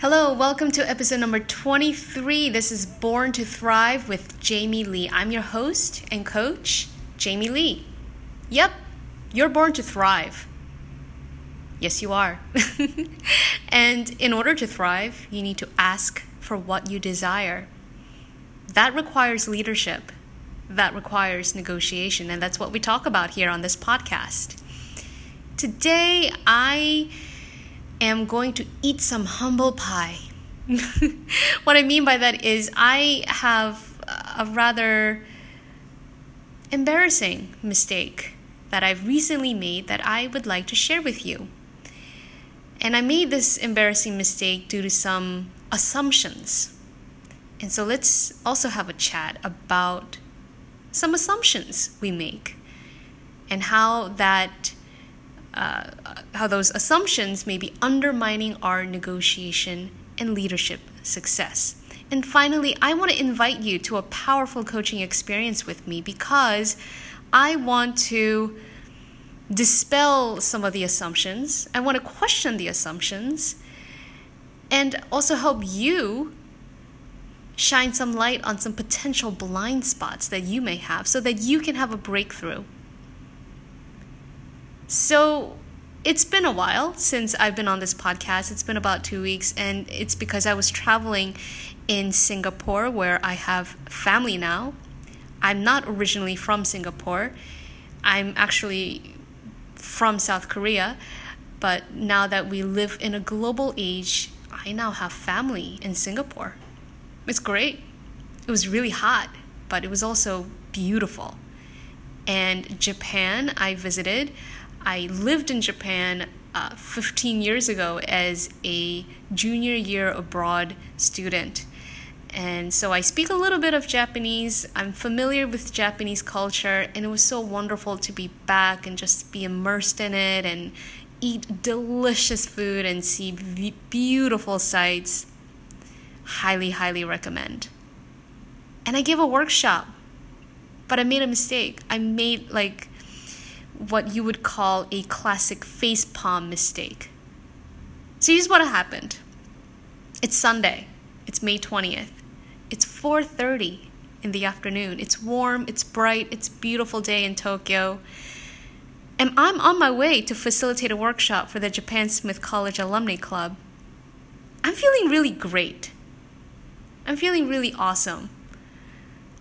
Hello, welcome to episode number 23. This is Born to Thrive with Jamie Lee. I'm your host and coach, Jamie Lee. Yep, you're born to thrive. Yes, you are. and in order to thrive, you need to ask for what you desire. That requires leadership, that requires negotiation, and that's what we talk about here on this podcast. Today, I am going to eat some humble pie. what I mean by that is, I have a rather embarrassing mistake that I've recently made that I would like to share with you. And I made this embarrassing mistake due to some assumptions. And so let's also have a chat about some assumptions we make and how that uh, how those assumptions may be undermining our negotiation and leadership success. And finally, I want to invite you to a powerful coaching experience with me because I want to dispel some of the assumptions. I want to question the assumptions and also help you shine some light on some potential blind spots that you may have so that you can have a breakthrough. So, it's been a while since I've been on this podcast. It's been about two weeks, and it's because I was traveling in Singapore where I have family now. I'm not originally from Singapore, I'm actually from South Korea, but now that we live in a global age, I now have family in Singapore. It's great. It was really hot, but it was also beautiful. And Japan, I visited. I lived in Japan uh, 15 years ago as a junior year abroad student. And so I speak a little bit of Japanese. I'm familiar with Japanese culture, and it was so wonderful to be back and just be immersed in it and eat delicious food and see beautiful sights. Highly, highly recommend. And I gave a workshop, but I made a mistake. I made like what you would call a classic face palm mistake. So here's what happened. It's Sunday. It's May 20th. It's 4:30 in the afternoon. It's warm, it's bright, it's beautiful day in Tokyo. And I'm on my way to facilitate a workshop for the Japan Smith College Alumni Club. I'm feeling really great. I'm feeling really awesome.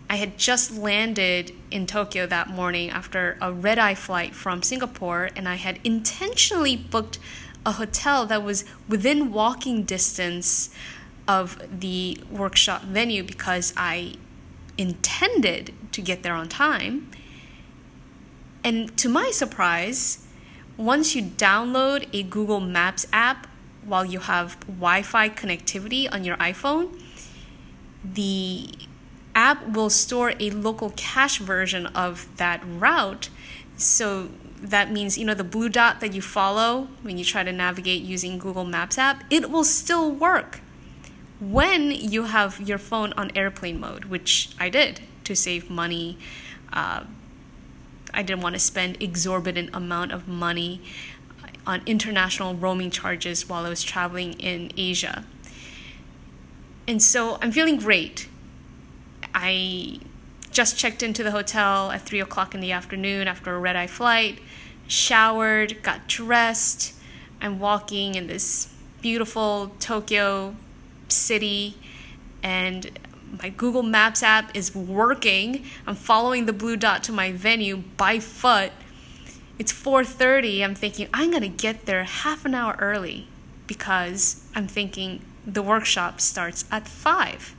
I had just landed in Tokyo that morning after a red eye flight from Singapore, and I had intentionally booked a hotel that was within walking distance of the workshop venue because I intended to get there on time. And to my surprise, once you download a Google Maps app while you have Wi Fi connectivity on your iPhone, the app will store a local cache version of that route. So that means, you know, the blue dot that you follow when you try to navigate using Google Maps app, it will still work when you have your phone on airplane mode, which I did to save money. Uh, I didn't want to spend exorbitant amount of money on international roaming charges while I was traveling in Asia. And so I'm feeling great. I just checked into the hotel at three o'clock in the afternoon after a red eye flight, showered, got dressed. I'm walking in this beautiful Tokyo city and my Google Maps app is working. I'm following the blue dot to my venue by foot. It's 4:30. I'm thinking I'm going to get there half an hour early because I'm thinking the workshop starts at 5.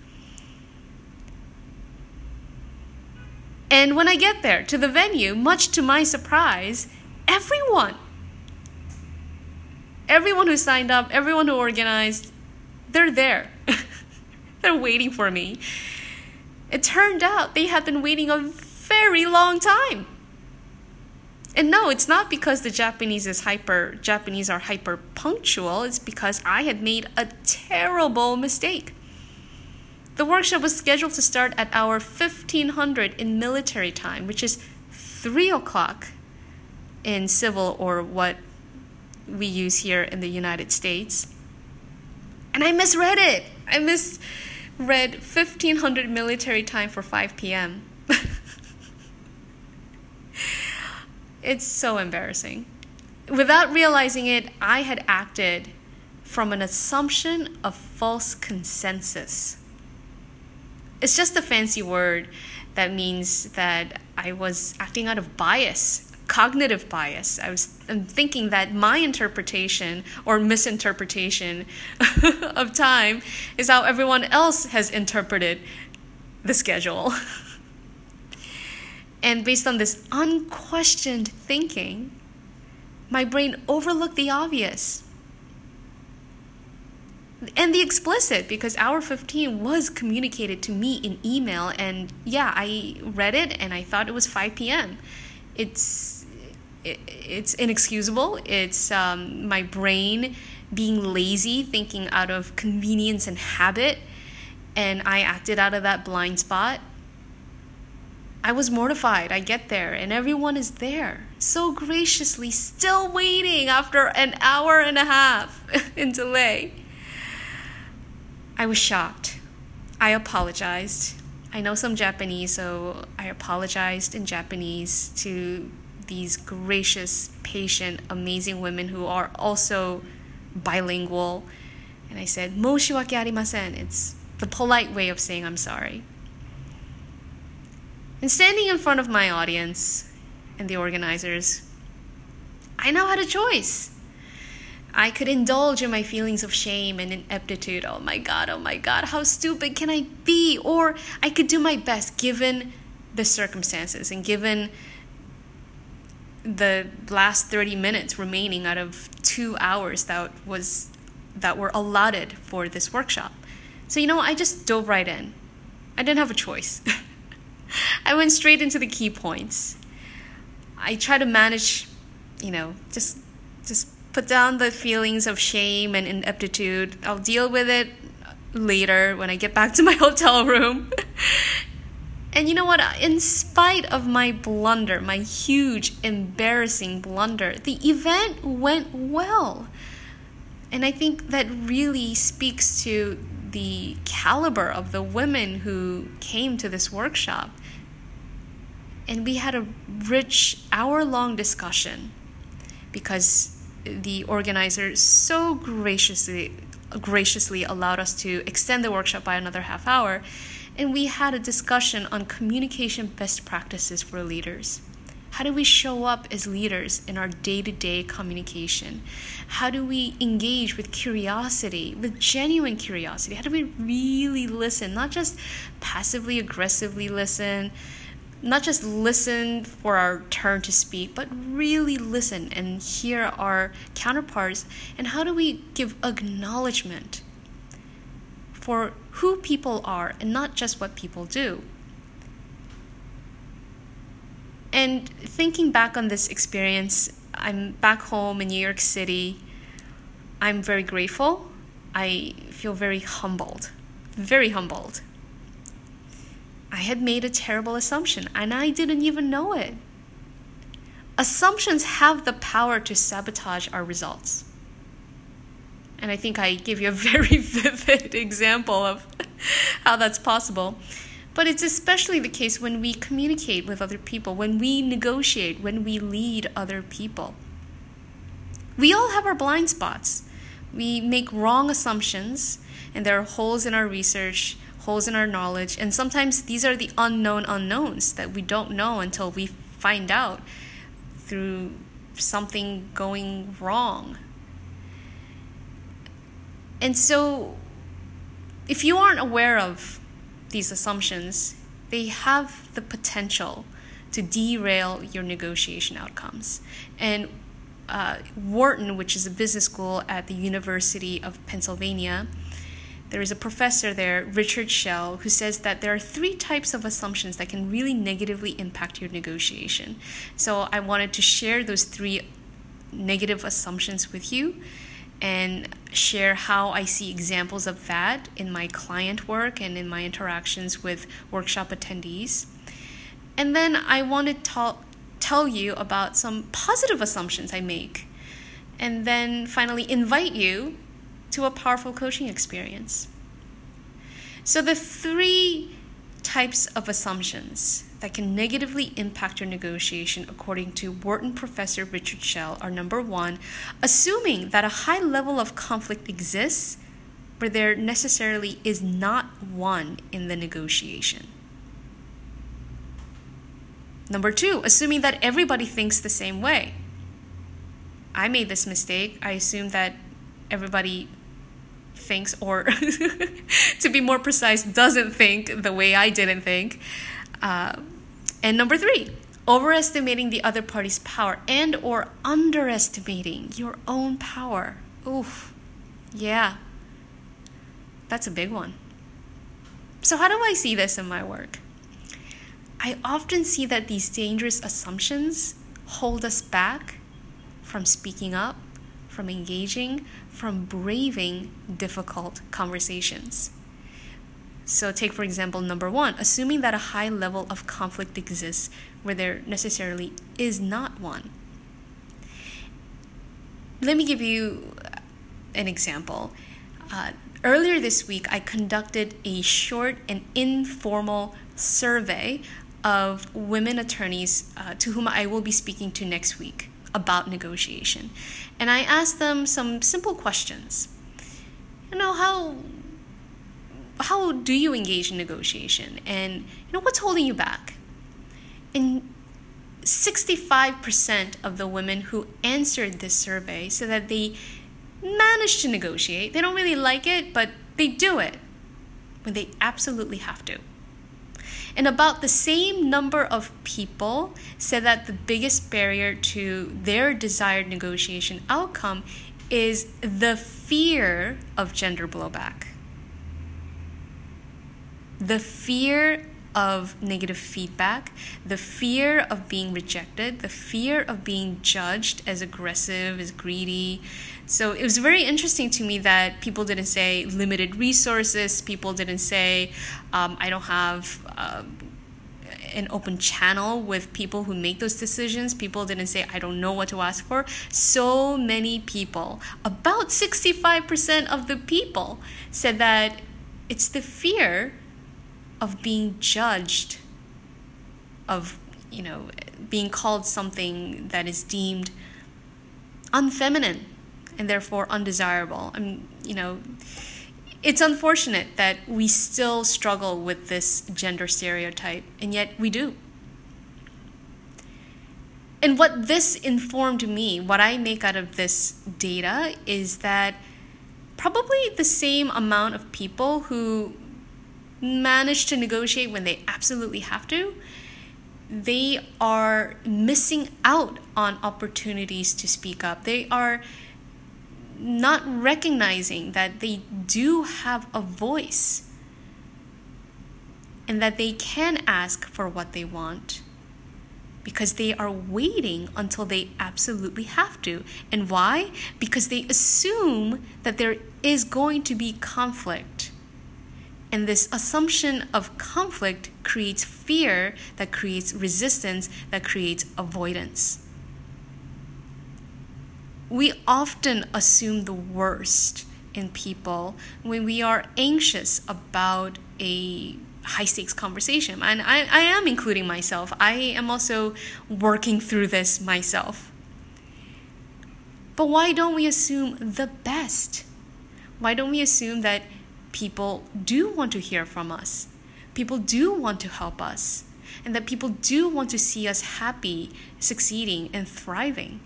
And when I get there to the venue, much to my surprise, everyone everyone who signed up, everyone who organized, they're there. they're waiting for me. It turned out they had been waiting a very long time. And no, it's not because the Japanese is hyper Japanese are hyper punctual, it's because I had made a terrible mistake. The workshop was scheduled to start at hour 1500 in military time, which is 3 o'clock in civil or what we use here in the United States. And I misread it. I misread 1500 military time for 5 p.m. it's so embarrassing. Without realizing it, I had acted from an assumption of false consensus. It's just a fancy word that means that I was acting out of bias, cognitive bias. I was I'm thinking that my interpretation or misinterpretation of time is how everyone else has interpreted the schedule. and based on this unquestioned thinking, my brain overlooked the obvious and the explicit because hour 15 was communicated to me in email and yeah i read it and i thought it was 5 p.m it's it, it's inexcusable. It's um, my brain being lazy thinking out of convenience and habit and i acted out of that blind spot. I was mortified. I get there and everyone is there so graciously still waiting after an hour and a half in delay I was shocked. I apologized. I know some Japanese, so I apologized in Japanese to these gracious, patient, amazing women who are also bilingual. And I said, Moshiwake arimasen. It's the polite way of saying I'm sorry. And standing in front of my audience and the organizers, I now had a choice. I could indulge in my feelings of shame and ineptitude. Oh my God, oh my God, how stupid can I be? Or I could do my best given the circumstances and given the last 30 minutes remaining out of two hours that was that were allotted for this workshop. So you know, I just dove right in. I didn't have a choice. I went straight into the key points. I try to manage, you know, just just put down the feelings of shame and ineptitude. I'll deal with it later when I get back to my hotel room. and you know what? In spite of my blunder, my huge, embarrassing blunder, the event went well. And I think that really speaks to the caliber of the women who came to this workshop. And we had a rich hour long discussion because the organizer so graciously graciously allowed us to extend the workshop by another half hour and we had a discussion on communication best practices for leaders. How do we show up as leaders in our day-to-day communication? How do we engage with curiosity with genuine curiosity? How do we really listen? Not just passively aggressively listen not just listen for our turn to speak, but really listen and hear our counterparts. And how do we give acknowledgement for who people are and not just what people do? And thinking back on this experience, I'm back home in New York City. I'm very grateful. I feel very humbled, very humbled I had made a terrible assumption and I didn't even know it. Assumptions have the power to sabotage our results. And I think I gave you a very vivid example of how that's possible. But it's especially the case when we communicate with other people, when we negotiate, when we lead other people. We all have our blind spots. We make wrong assumptions, and there are holes in our research holes in our knowledge. And sometimes these are the unknown unknowns that we don't know until we find out through something going wrong. And so, if you aren't aware of these assumptions, they have the potential to derail your negotiation outcomes. And uh, Wharton, which is a business school at the University of Pennsylvania, there is a professor there, Richard Shell, who says that there are three types of assumptions that can really negatively impact your negotiation. So I wanted to share those three negative assumptions with you and share how I see examples of that in my client work and in my interactions with workshop attendees. And then I want to talk, tell you about some positive assumptions I make. And then finally, invite you to a powerful coaching experience. So, the three types of assumptions that can negatively impact your negotiation, according to Wharton professor Richard Shell, are number one, assuming that a high level of conflict exists where there necessarily is not one in the negotiation. Number two, assuming that everybody thinks the same way. I made this mistake. I assumed that everybody thinks, or to be more precise, doesn't think the way I didn't think. Uh, and number three, overestimating the other party's power and or underestimating your own power. Oof. Yeah. That's a big one. So how do I see this in my work? I often see that these dangerous assumptions hold us back from speaking up, from engaging, from braving difficult conversations. So, take for example, number one, assuming that a high level of conflict exists where there necessarily is not one. Let me give you an example. Uh, earlier this week, I conducted a short and informal survey of women attorneys uh, to whom I will be speaking to next week about negotiation. And I asked them some simple questions. You know, how how do you engage in negotiation and you know what's holding you back and 65% of the women who answered this survey said that they manage to negotiate they don't really like it but they do it when they absolutely have to and about the same number of people said that the biggest barrier to their desired negotiation outcome is the fear of gender blowback the fear of negative feedback, the fear of being rejected, the fear of being judged as aggressive, as greedy. So it was very interesting to me that people didn't say limited resources, people didn't say, um, I don't have. Uh, an open channel with people who make those decisions. People didn't say, I don't know what to ask for. So many people, about 65% of the people, said that it's the fear of being judged, of, you know, being called something that is deemed unfeminine and therefore undesirable. Mean, you know, it's unfortunate that we still struggle with this gender stereotype, and yet we do. And what this informed me, what I make out of this data, is that probably the same amount of people who manage to negotiate when they absolutely have to, they are missing out on opportunities to speak up. They are not recognizing that they do have a voice and that they can ask for what they want because they are waiting until they absolutely have to. And why? Because they assume that there is going to be conflict and this assumption of conflict creates fear, that creates resistance, that creates avoidance. We often assume the worst in people when we are anxious about a high stakes conversation. And I, I am including myself. I am also working through this myself. But why don't we assume the best? Why don't we assume that people do want to hear from us. People do want to help us. And that people do want to see us happy, succeeding, and thriving.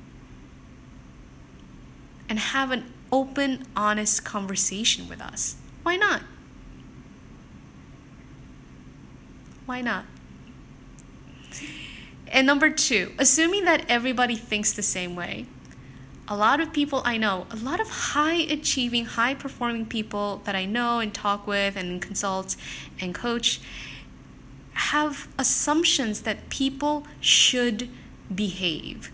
And have an open, honest conversation with us. Why not? Why not? And number two, assuming that everybody thinks the same way, a lot of people I know, a lot of high achieving, high performing people that I know and talk with and consult and coach have assumptions that people should behave,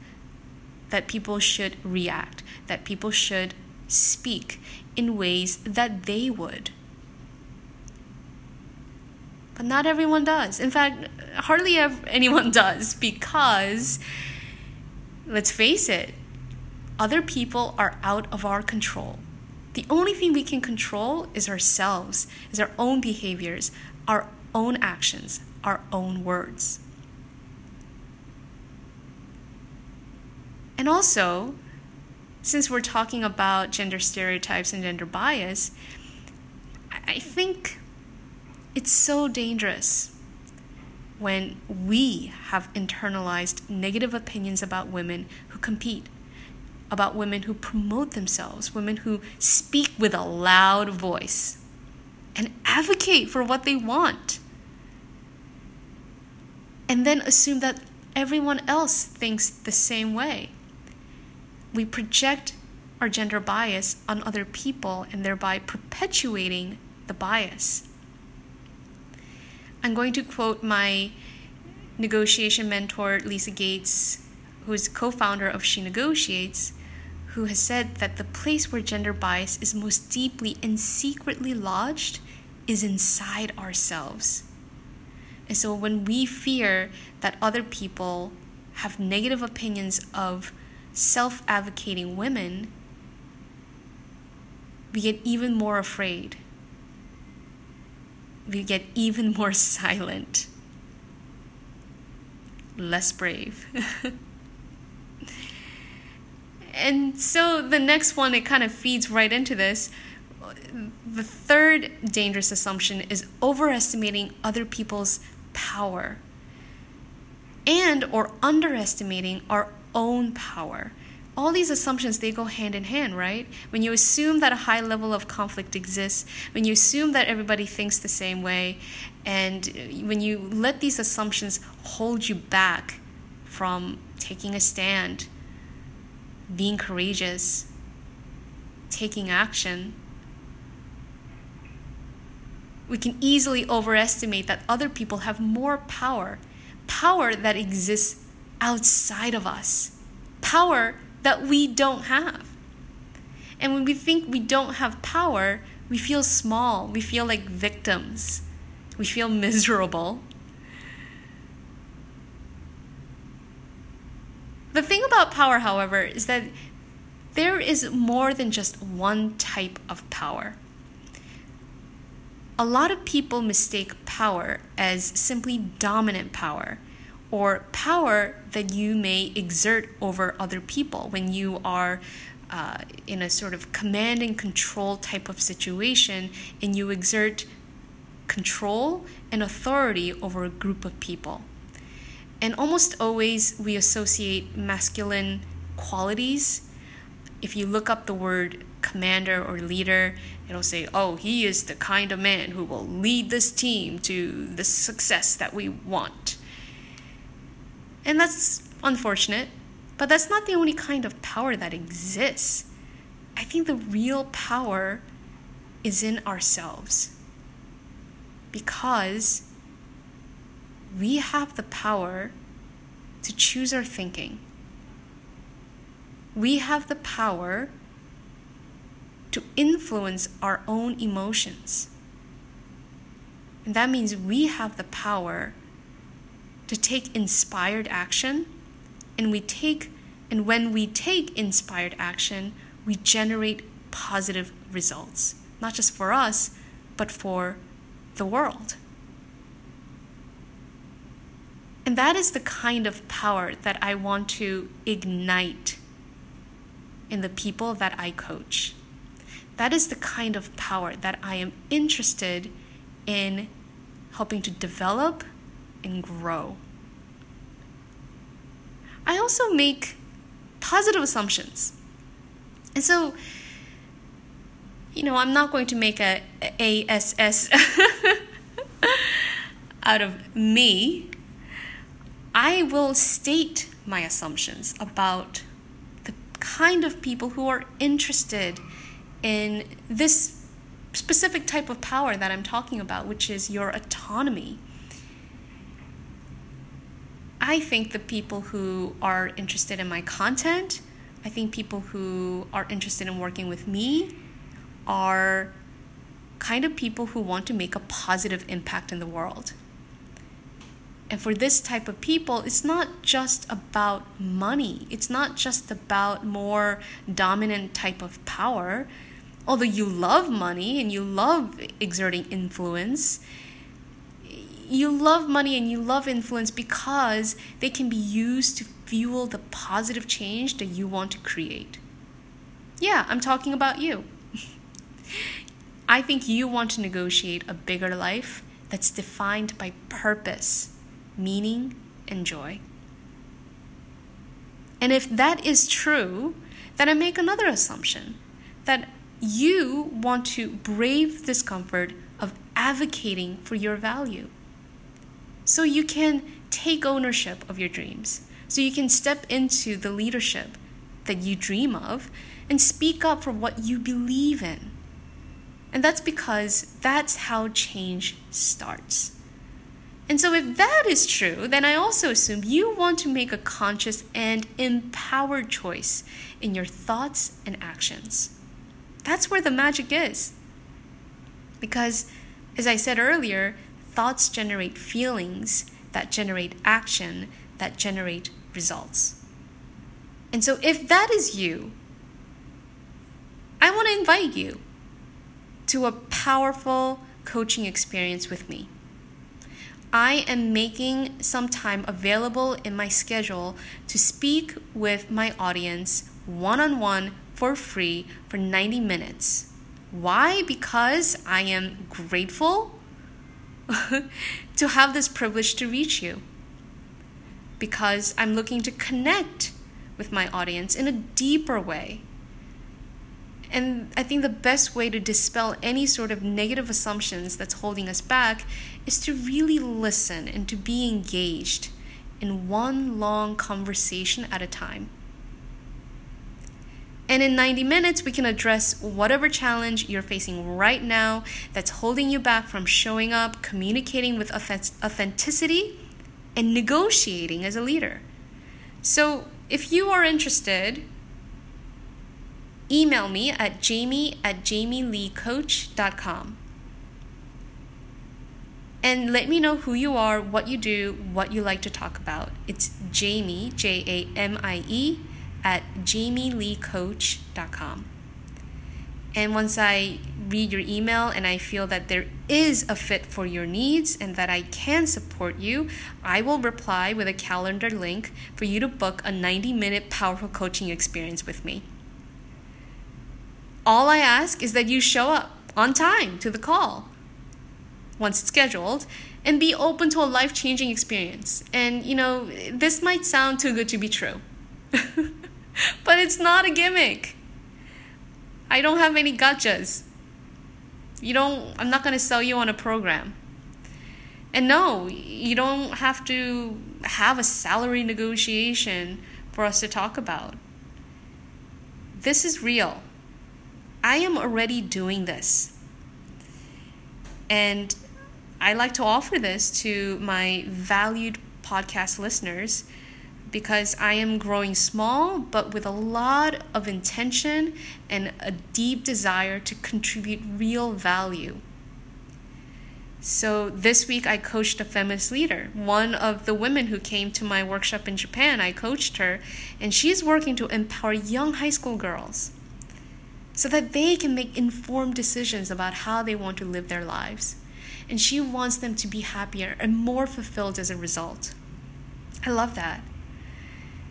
that people should react, that people should speak in ways that they would. But not everyone does. In fact, hardly anyone does because, let's face it, other people are out of our control. The only thing we can control is ourselves, is our own behaviors, our own actions, our own words. And also, since we're talking about gender stereotypes and gender bias, I think it's so dangerous when we have internalized negative opinions about women who compete, about women who promote themselves, women who speak with a loud voice and advocate for what they want, and then assume that everyone else thinks the same way. We project our gender bias on other people and thereby perpetuating the bias. I'm going to quote my negotiation mentor, Lisa Gates, who is co founder of She Negotiates, who has said that the place where gender bias is most deeply and secretly lodged is inside ourselves. And so when we fear that other people have negative opinions of self advocating women, we get even more afraid we get even more silent, less brave. and so the next one, it kind of feeds right into this. The third dangerous assumption is overestimating other people's power and or underestimating our own power. All these assumptions they go hand in hand right? When you assume that a high level of conflict exists when you assume that everybody thinks the same way and when you let these assumptions hold you back from taking a stand being courageous taking action we can easily overestimate that other people have more power power that exists outside of us power that we don't have. And when we think we don't have power, we feel small, we feel like victims, we feel miserable. The thing about power, however, is that there is more than just one type of power. A lot of people mistake power as simply dominant power or power that you may exert over other people when you are uh, in a sort of command and control type of situation and you exert control and authority over a group of people. And almost always we associate masculine qualities. If you look up the word commander or leader, it'll say, oh, he is the kind of man who will lead this team to the success that we want. And that's unfortunate, but that's not the only kind of power that exists. I think the real power is in ourselves because we have the power to choose our thinking. We have the power to influence our own emotions. And that means we have the power to take inspired action and we take and when we take inspired action we generate positive results not just for us but for the world and that is the kind of power that I want to ignite in the people that I coach. That is the kind of power that I am interested in helping to develop and grow. I also make positive assumptions. And so, you know, I'm not going to make a ASS out of me. I will state my assumptions about the kind of people who are interested in this specific type of power that I'm talking about, which is your autonomy I think the people who are interested in my content, I think people who are interested in working with me are kind of people who want to make a positive impact in the world. And for this type of people, it's not just about money. It's not just about more dominant type of power. although you love money and you love exerting influence, you love money and you love influence because they can be used to fuel the positive change that you want to create. Yeah, I'm talking about you. I think you want to negotiate a bigger life that's defined by purpose, meaning, and joy. And if that is true, then I make another assumption that you want to brave discomfort of advocating for your value. So you can take ownership of your dreams. So you can step into the leadership that you dream of and speak up for what you believe in. And that's because that's how change starts. And so, if that is true, then I also assume you want to make a conscious and empowered choice in your thoughts and actions. That's where the magic is. Because, as I said earlier, thoughts generate feelings that generate action that generate results. And so, if that is you, I want to invite you to a powerful coaching experience with me. I am making some time available in my schedule to speak with my audience one on one for free for 90 minutes. Why? Because I am grateful to have this privilege to reach you. Because I'm looking to connect with my audience in a deeper way. And I think the best way to dispel any sort of negative assumptions that's holding us back is to really listen and to be engaged in one long conversation at a time. And in 90 minutes, we can address whatever challenge you're facing right now that's holding you back from showing up, communicating with authenticity, and negotiating as a leader. So, if you are interested, email me at jamie at jamieleecoach.com. And let me know who you are, what you do, what you like to talk about. It's Jamie, J A M I E, at jamieleecoach.com. And once I read your email and I feel that there is a fit for your needs and that I can support you, I will reply with a calendar link for you to book a 90 minute powerful coaching experience with me. All I ask is that you show up on time to the call once it's scheduled and be open to a life changing experience. And you know, this might sound too good to be true. but it's not a gimmick. I don't have any gotchas. You don't, I'm not going to sell you on a program. And no, you don't have to have a salary negotiation for us to talk about. This is real. I am already doing this. And I like to offer this to my valued podcast listeners because I am growing small, but with a lot of intention and a deep desire to contribute real value. So this week I coached a feminist leader. One of the women who came to my workshop in Japan, I coached her, and she's working to empower young high school girls so that they can make informed decisions about how they want to live their lives. And she wants them to be happier and more fulfilled as a result. I love that.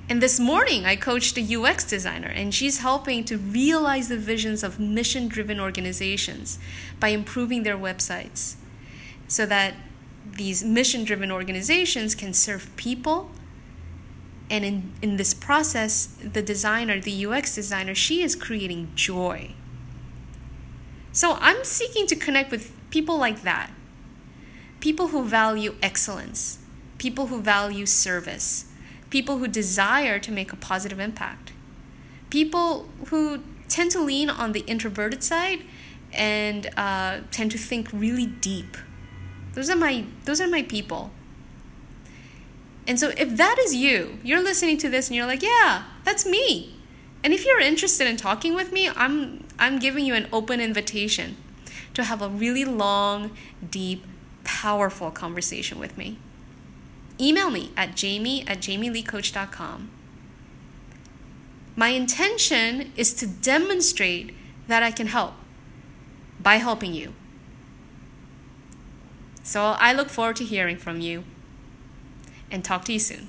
And this morning, I coached a UX designer, and she's helping to realize the visions of mission driven organizations by improving their websites so that these mission driven organizations can serve people. And in, in this process, the designer, the UX designer, she is creating joy. So I'm seeking to connect with people like that people who value excellence, people who value service people who desire to make a positive impact, people who tend to lean on the introverted side and uh, tend to think really deep. Those are my those are my people. And so if that is you, you're listening to this and you're like, yeah, that's me. And if you're interested in talking with me, I'm I'm giving you an open invitation to have a really long, deep, powerful conversation with me email me at jamie at jamieleecoach.com. My intention is to demonstrate that I can help by helping you. So I look forward to hearing from you and talk to you soon.